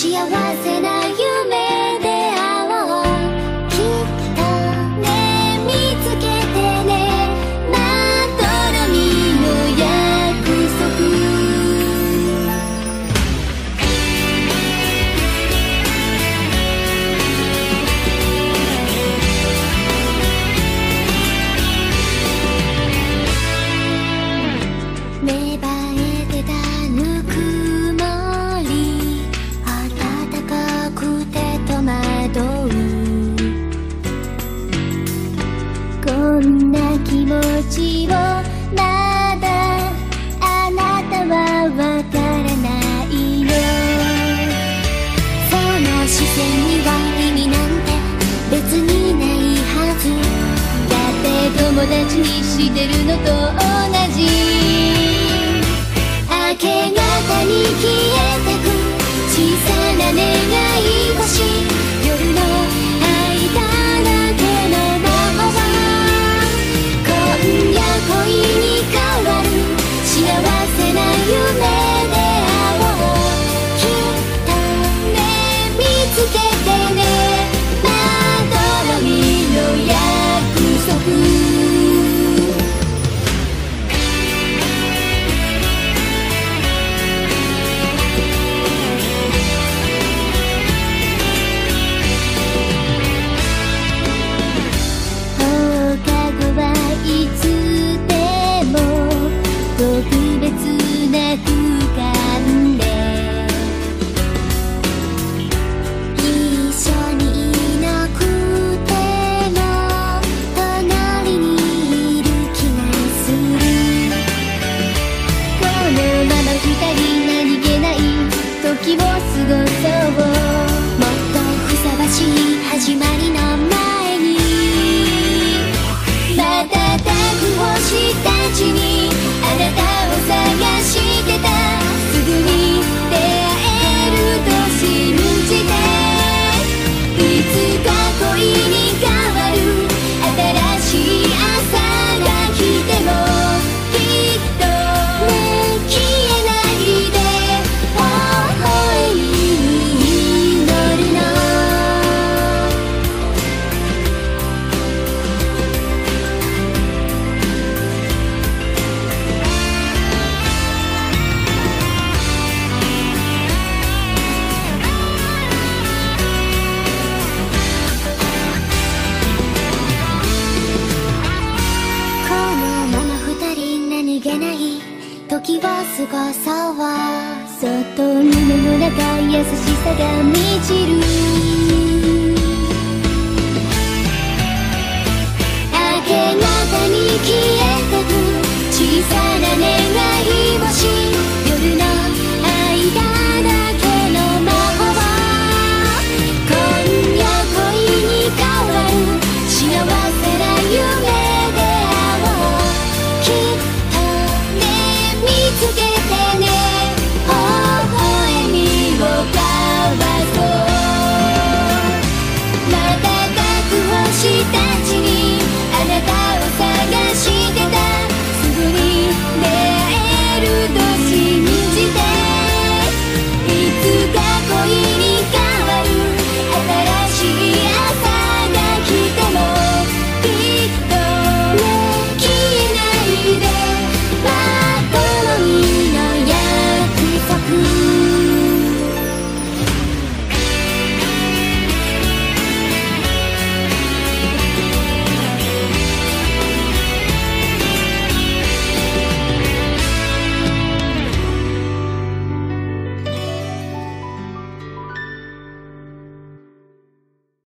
幸せな持ちをまだあなたはわからないの。その視線には意味なんて別にないはず。だって友達にしてるのともっとふさわしい始まりの前にまた瞬く星たちにあなたを探し高さはそっと胸の中優しさが満ちる。明け方に消え